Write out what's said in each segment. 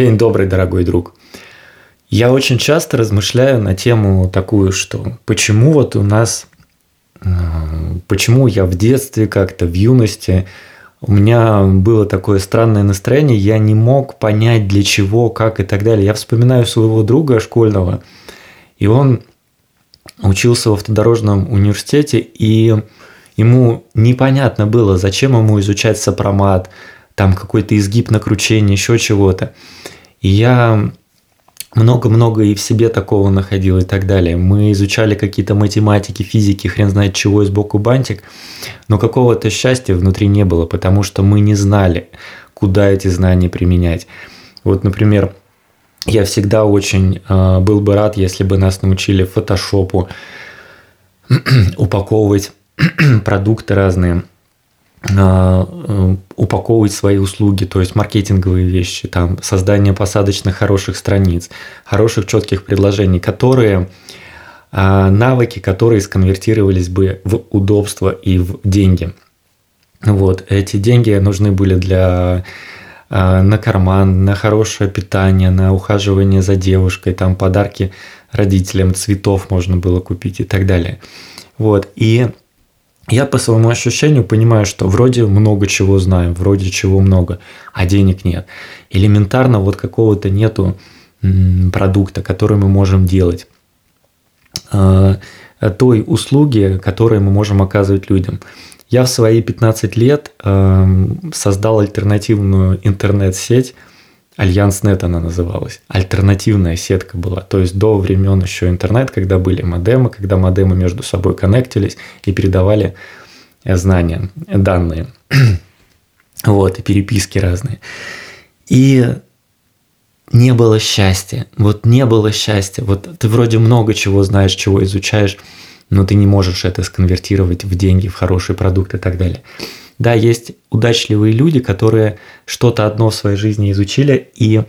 День добрый, дорогой друг. Я очень часто размышляю на тему такую, что почему вот у нас, э, почему я в детстве как-то, в юности, у меня было такое странное настроение, я не мог понять для чего, как и так далее. Я вспоминаю своего друга школьного, и он учился в автодорожном университете, и ему непонятно было, зачем ему изучать сопромат, там какой-то изгиб на кручении, еще чего-то. И я много-много и в себе такого находил и так далее. Мы изучали какие-то математики, физики, хрен знает чего, и сбоку бантик, но какого-то счастья внутри не было, потому что мы не знали, куда эти знания применять. Вот, например, я всегда очень э, был бы рад, если бы нас научили фотошопу упаковывать продукты разные, а, э, упаковывать свои услуги, то есть маркетинговые вещи, там, создание посадочных хороших страниц, хороших четких предложений, которые а, навыки, которые сконвертировались бы в удобство и в деньги. Вот, эти деньги нужны были для а, на карман, на хорошее питание, на ухаживание за девушкой, там подарки родителям, цветов можно было купить и так далее. Вот, и я по своему ощущению понимаю, что вроде много чего знаю, вроде чего много, а денег нет. Элементарно вот какого-то нету продукта, который мы можем делать, а, той услуги, которые мы можем оказывать людям. Я в свои 15 лет создал альтернативную интернет-сеть – Альянс.нет она называлась. Альтернативная сетка была. То есть до времен еще интернет, когда были модемы, когда модемы между собой коннектились и передавали э, знания, данные. вот, и переписки разные. И не было счастья. Вот не было счастья. Вот ты вроде много чего знаешь, чего изучаешь, но ты не можешь это сконвертировать в деньги, в хороший продукт и так далее. Да, есть удачливые люди, которые что-то одно в своей жизни изучили, и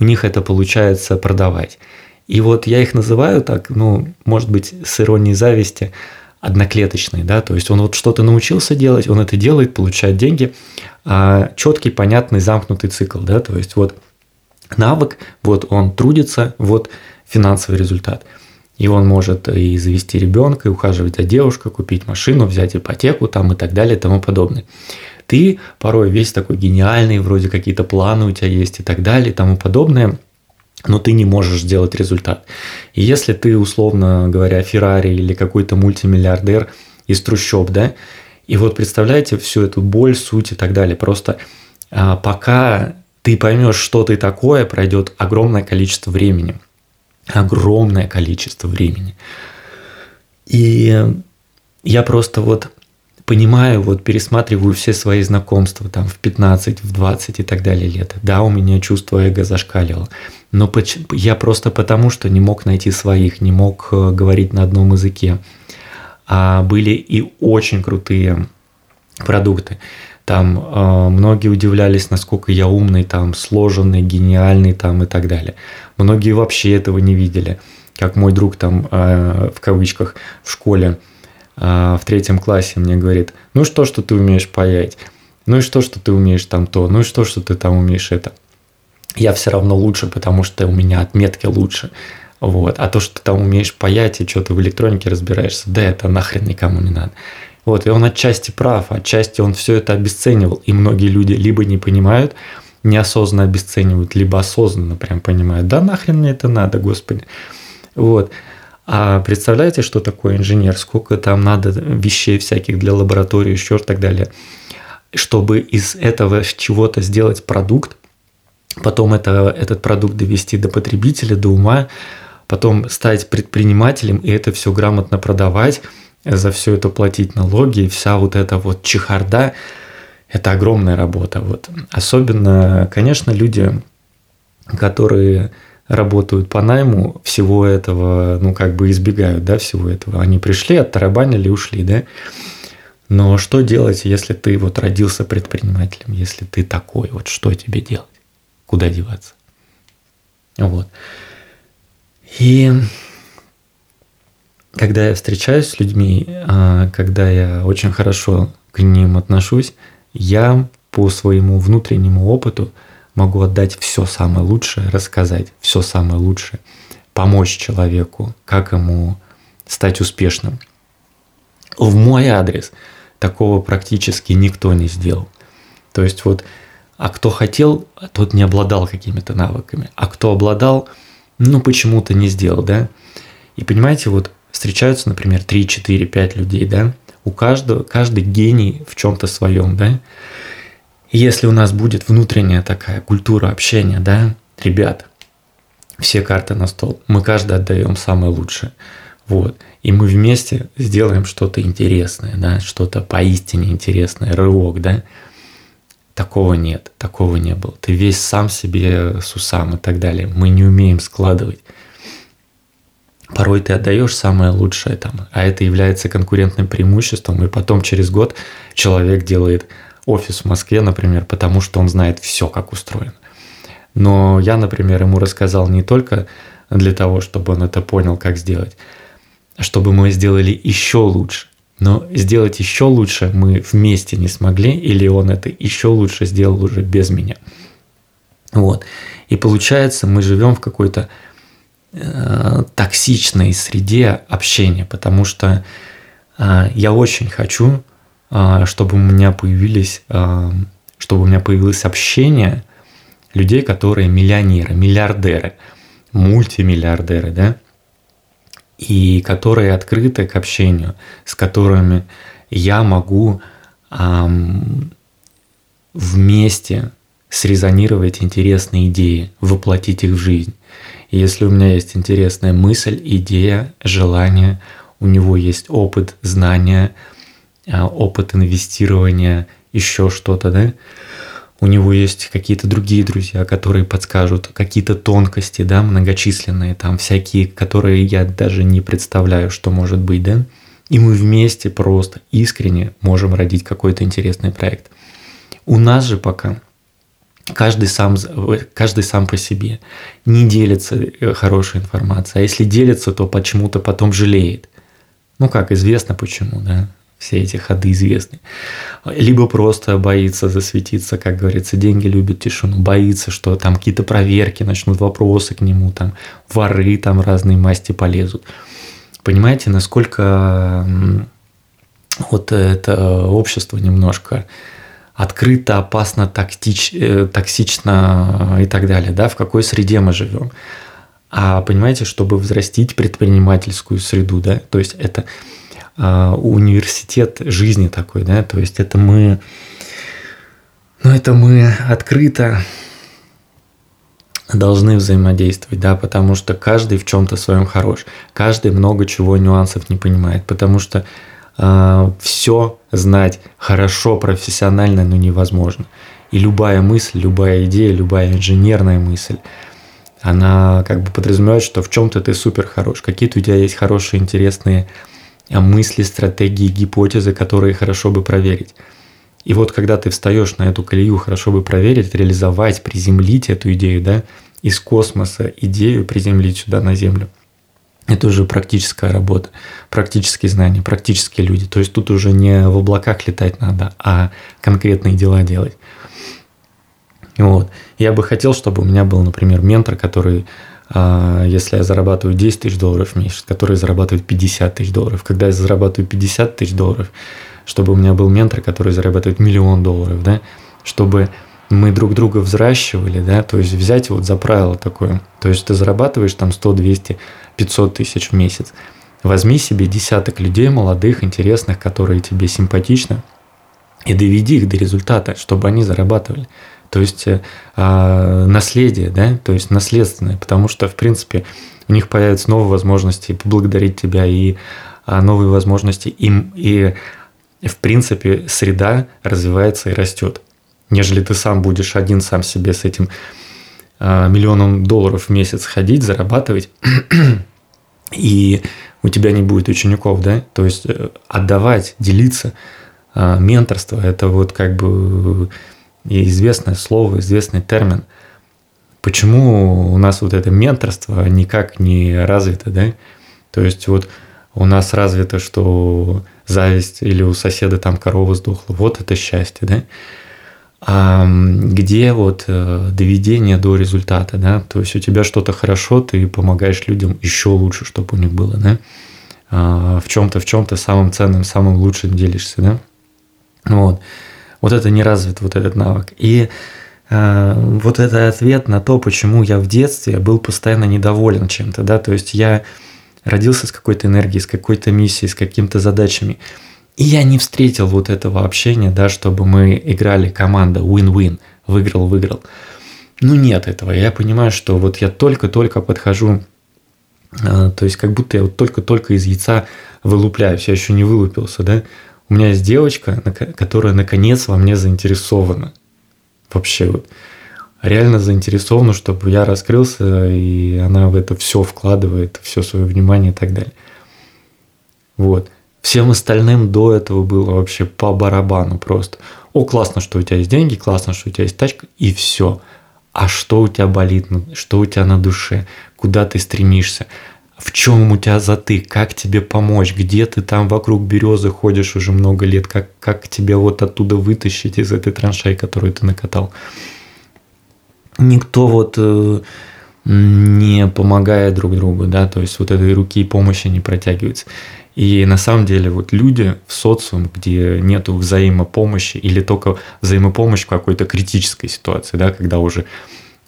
у них это получается продавать. И вот я их называю так, ну, может быть, с иронией зависти, одноклеточные, да, то есть он вот что-то научился делать, он это делает, получает деньги, а четкий, понятный, замкнутый цикл, да, то есть вот навык, вот он трудится, вот финансовый результат – и он может и завести ребенка, и ухаживать за девушкой, купить машину, взять ипотеку там и так далее и тому подобное. Ты порой весь такой гениальный, вроде какие-то планы у тебя есть и так далее и тому подобное, но ты не можешь сделать результат. И если ты, условно говоря, Феррари или какой-то мультимиллиардер из трущоб, да, и вот представляете всю эту боль, суть и так далее, просто а, пока ты поймешь, что ты такое, пройдет огромное количество времени – огромное количество времени. И я просто вот понимаю, вот пересматриваю все свои знакомства там в 15, в 20 и так далее лет. Да, у меня чувство эго зашкаливало. Но я просто потому, что не мог найти своих, не мог э, говорить на одном языке. А были и очень крутые продукты. Там э, многие удивлялись, насколько я умный, там сложенный, гениальный, там и так далее. Многие вообще этого не видели. Как мой друг там э, в кавычках в школе э, в третьем классе мне говорит, ну что, что ты умеешь паять, ну и что, что ты умеешь там то, ну и что, что ты там умеешь это. Я все равно лучше, потому что у меня отметки лучше. Вот. А то, что ты там умеешь паять и что-то в электронике разбираешься, да это нахрен никому не надо. Вот, и он отчасти прав, отчасти он все это обесценивал. И многие люди либо не понимают, неосознанно обесценивают, либо осознанно прям понимают, да нахрен мне это надо, господи. Вот. А представляете, что такое инженер? Сколько там надо вещей всяких для лаборатории, еще и так далее. Чтобы из этого чего-то сделать продукт, потом это, этот продукт довести до потребителя, до ума, потом стать предпринимателем и это все грамотно продавать, за все это платить налоги, вся вот эта вот чехарда, это огромная работа. Вот. Особенно, конечно, люди, которые работают по найму, всего этого, ну, как бы избегают, да, всего этого. Они пришли, оттарабанили, ушли, да. Но что делать, если ты вот родился предпринимателем, если ты такой, вот что тебе делать? Куда деваться? Вот. И когда я встречаюсь с людьми, а, когда я очень хорошо к ним отношусь, я по своему внутреннему опыту могу отдать все самое лучшее, рассказать все самое лучшее, помочь человеку, как ему стать успешным. В мой адрес такого практически никто не сделал. То есть вот, а кто хотел, тот не обладал какими-то навыками, а кто обладал, ну почему-то не сделал, да. И понимаете, вот встречаются, например, 3, 4, 5 людей, да, у каждого, каждый гений в чем-то своем, да. И если у нас будет внутренняя такая культура общения, да, ребят, все карты на стол, мы каждый отдаем самое лучшее. Вот. И мы вместе сделаем что-то интересное, да, что-то поистине интересное, рывок, да. Такого нет, такого не было. Ты весь сам себе с усам и так далее. Мы не умеем складывать. Порой ты отдаешь самое лучшее там, а это является конкурентным преимуществом, и потом через год человек делает офис в Москве, например, потому что он знает все, как устроено. Но я, например, ему рассказал не только для того, чтобы он это понял, как сделать, а чтобы мы сделали еще лучше. Но сделать еще лучше мы вместе не смогли, или он это еще лучше сделал уже без меня. Вот. И получается, мы живем в какой-то э, токсичной среде общения, потому что э, я очень хочу, э, чтобы у меня появились, чтобы у меня появилось общение людей, которые миллионеры, миллиардеры, мультимиллиардеры, да, и которые открыты к общению, с которыми я могу эм, вместе срезонировать интересные идеи, воплотить их в жизнь. Если у меня есть интересная мысль, идея, желание, у него есть опыт, знания, а, опыт инвестирования, еще что-то, да, у него есть какие-то другие друзья, которые подскажут какие-то тонкости, да, многочисленные, там всякие, которые я даже не представляю, что может быть, да. И мы вместе просто искренне можем родить какой-то интересный проект. У нас же пока каждый сам, каждый сам по себе не делится э, хорошей информацией, а если делится, то почему-то потом жалеет. Ну как, известно почему, да все эти ходы известны. Либо просто боится засветиться, как говорится, деньги любят тишину, боится, что там какие-то проверки начнут, вопросы к нему, там воры там разные масти полезут. Понимаете, насколько вот это общество немножко открыто, опасно, тактич, э, токсично и так далее, да, в какой среде мы живем. А понимаете, чтобы взрастить предпринимательскую среду, да, то есть это а, университет жизни такой, да, то есть это мы, ну это мы открыто должны взаимодействовать, да, потому что каждый в чем-то своем хорош, каждый много чего нюансов не понимает, потому что а, все знать хорошо, профессионально, но невозможно. И любая мысль, любая идея, любая инженерная мысль, она как бы подразумевает, что в чем-то ты супер хорош, какие-то у тебя есть хорошие, интересные а мысли, стратегии, гипотезы, которые хорошо бы проверить. И вот когда ты встаешь на эту колею, хорошо бы проверить, реализовать, приземлить эту идею, да, из космоса идею приземлить сюда на Землю. Это уже практическая работа, практические знания, практические люди. То есть тут уже не в облаках летать надо, а конкретные дела делать. Вот. Я бы хотел, чтобы у меня был, например, ментор, который а, если я зарабатываю 10 тысяч долларов в месяц, который зарабатывает 50 тысяч долларов. Когда я зарабатываю 50 тысяч долларов, чтобы у меня был ментор, который зарабатывает миллион долларов, да, чтобы мы друг друга взращивали, да, то есть взять вот за правило такое, то есть ты зарабатываешь там 100, 200, 500 тысяч в месяц, возьми себе десяток людей молодых, интересных, которые тебе симпатичны, и доведи их до результата, чтобы они зарабатывали. То есть э, наследие, да, то есть наследственное, потому что, в принципе, у них появятся новые возможности поблагодарить тебя и а, новые возможности им, и, в принципе, среда развивается и растет. Нежели ты сам будешь один сам себе с этим а, миллионом долларов в месяц ходить, зарабатывать, и у тебя не будет учеников, да, то есть э, отдавать, делиться, а, менторство – это вот как бы известное слово, известный термин. Почему у нас вот это менторство никак не развито, да? То есть вот у нас развито, что зависть или у соседа там корова сдохла, вот это счастье, да? Где вот э, доведение до результата, да, то есть у тебя что-то хорошо, ты помогаешь людям еще лучше, чтобы у них было, да, а, в чем-то, в чем-то самым ценным, самым лучшим делишься, да, вот, вот это не развит, вот этот навык, и а, вот это ответ на то, почему я в детстве был постоянно недоволен чем-то, да, то есть я родился с какой-то энергией, с какой-то миссией, с какими-то задачами, и я не встретил вот этого общения, да, чтобы мы играли команда win-win, выиграл-выиграл. Ну нет этого. Я понимаю, что вот я только-только подхожу, э, то есть как будто я вот только-только из яйца вылупляюсь, я еще не вылупился, да. У меня есть девочка, которая наконец во мне заинтересована. Вообще вот реально заинтересована, чтобы я раскрылся, и она в это все вкладывает, все свое внимание и так далее. Вот. Всем остальным до этого было вообще по барабану просто. О, классно, что у тебя есть деньги, классно, что у тебя есть тачка, и все. А что у тебя болит, что у тебя на душе, куда ты стремишься, в чем у тебя затык, как тебе помочь, где ты там вокруг березы ходишь уже много лет, как, как тебе вот оттуда вытащить из этой траншеи, которую ты накатал. Никто вот э, не помогает друг другу, да, то есть вот этой руки помощи не протягивается. И на самом деле вот люди в социум, где нет взаимопомощи или только взаимопомощь в какой-то критической ситуации, да, когда уже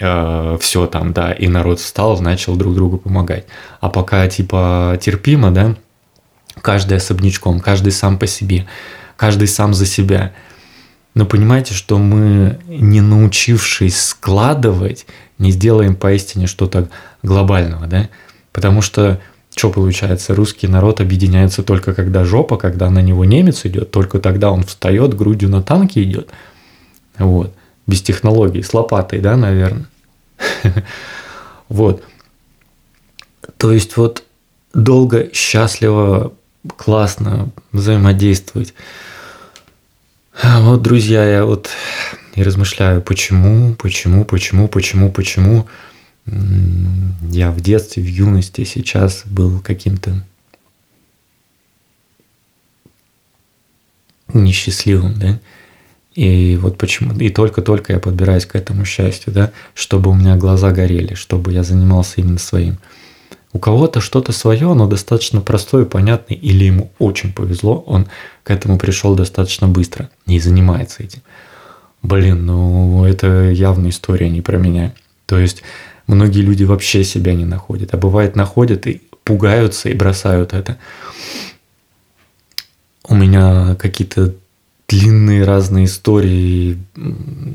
э, все там, да, и народ встал, начал друг другу помогать. А пока типа терпимо, да, каждый особнячком, каждый сам по себе, каждый сам за себя. Но понимаете, что мы, не научившись складывать, не сделаем поистине что-то глобального, да? Потому что что получается? Русский народ объединяется только когда жопа, когда на него немец идет, только тогда он встает, грудью на танке идет. Вот. Без технологий, с лопатой, да, наверное. Вот. То есть вот долго, счастливо, классно взаимодействовать. Вот, друзья, я вот и размышляю, почему, почему, почему, почему, почему я в детстве, в юности сейчас был каким-то несчастливым, да, и вот почему, и только-только я подбираюсь к этому счастью, да, чтобы у меня глаза горели, чтобы я занимался именно своим. У кого-то что-то свое, но достаточно простое, понятное, или ему очень повезло, он к этому пришел достаточно быстро и занимается этим. Блин, ну это явно история не про меня. То есть Многие люди вообще себя не находят, а бывает находят и пугаются и бросают это. У меня какие-то длинные разные истории,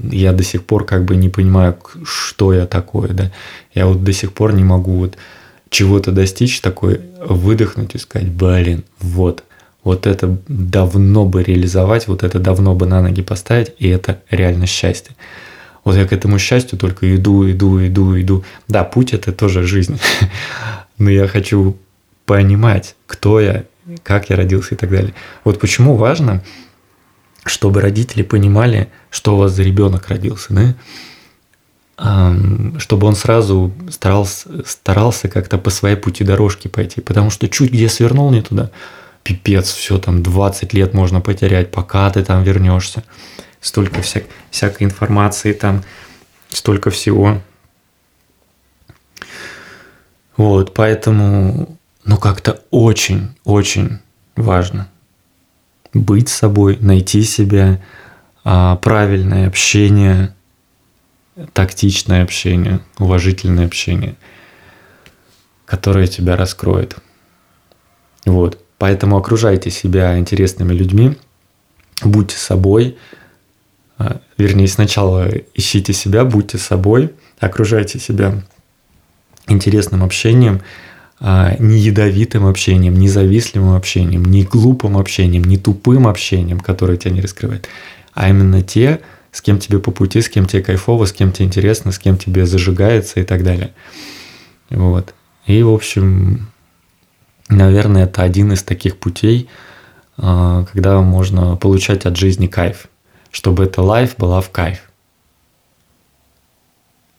я до сих пор как бы не понимаю, что я такое, да. Я вот до сих пор не могу вот чего-то достичь, такой выдохнуть и сказать, блин, вот, вот это давно бы реализовать, вот это давно бы на ноги поставить, и это реально счастье. Вот я к этому счастью только иду, иду, иду, иду. Да, путь это тоже жизнь. Но я хочу понимать, кто я, как я родился и так далее. Вот почему важно, чтобы родители понимали, что у вас за ребенок родился, да? Чтобы он сразу старался, старался как-то по своей пути дорожки пойти. Потому что чуть где свернул не туда, пипец, все там 20 лет можно потерять, пока ты там вернешься столько вся, всякой информации там, столько всего. Вот, поэтому, ну, как-то очень-очень важно быть собой, найти себя, а, правильное общение, тактичное общение, уважительное общение, которое тебя раскроет. Вот. Поэтому окружайте себя интересными людьми, будьте собой, а, вернее, сначала ищите себя, будьте собой, окружайте себя интересным общением, а, не ядовитым общением, не завистливым общением, не глупым общением, не тупым общением, которое тебя не раскрывает, а именно те, с кем тебе по пути, с кем тебе кайфово, с кем тебе интересно, с кем тебе зажигается и так далее. Вот. И, в общем, наверное, это один из таких путей, а, когда можно получать от жизни кайф чтобы эта лайф была в кайф.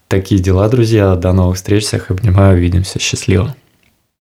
Такие дела, друзья. До новых встреч. Всех обнимаю. Увидимся. Счастливо.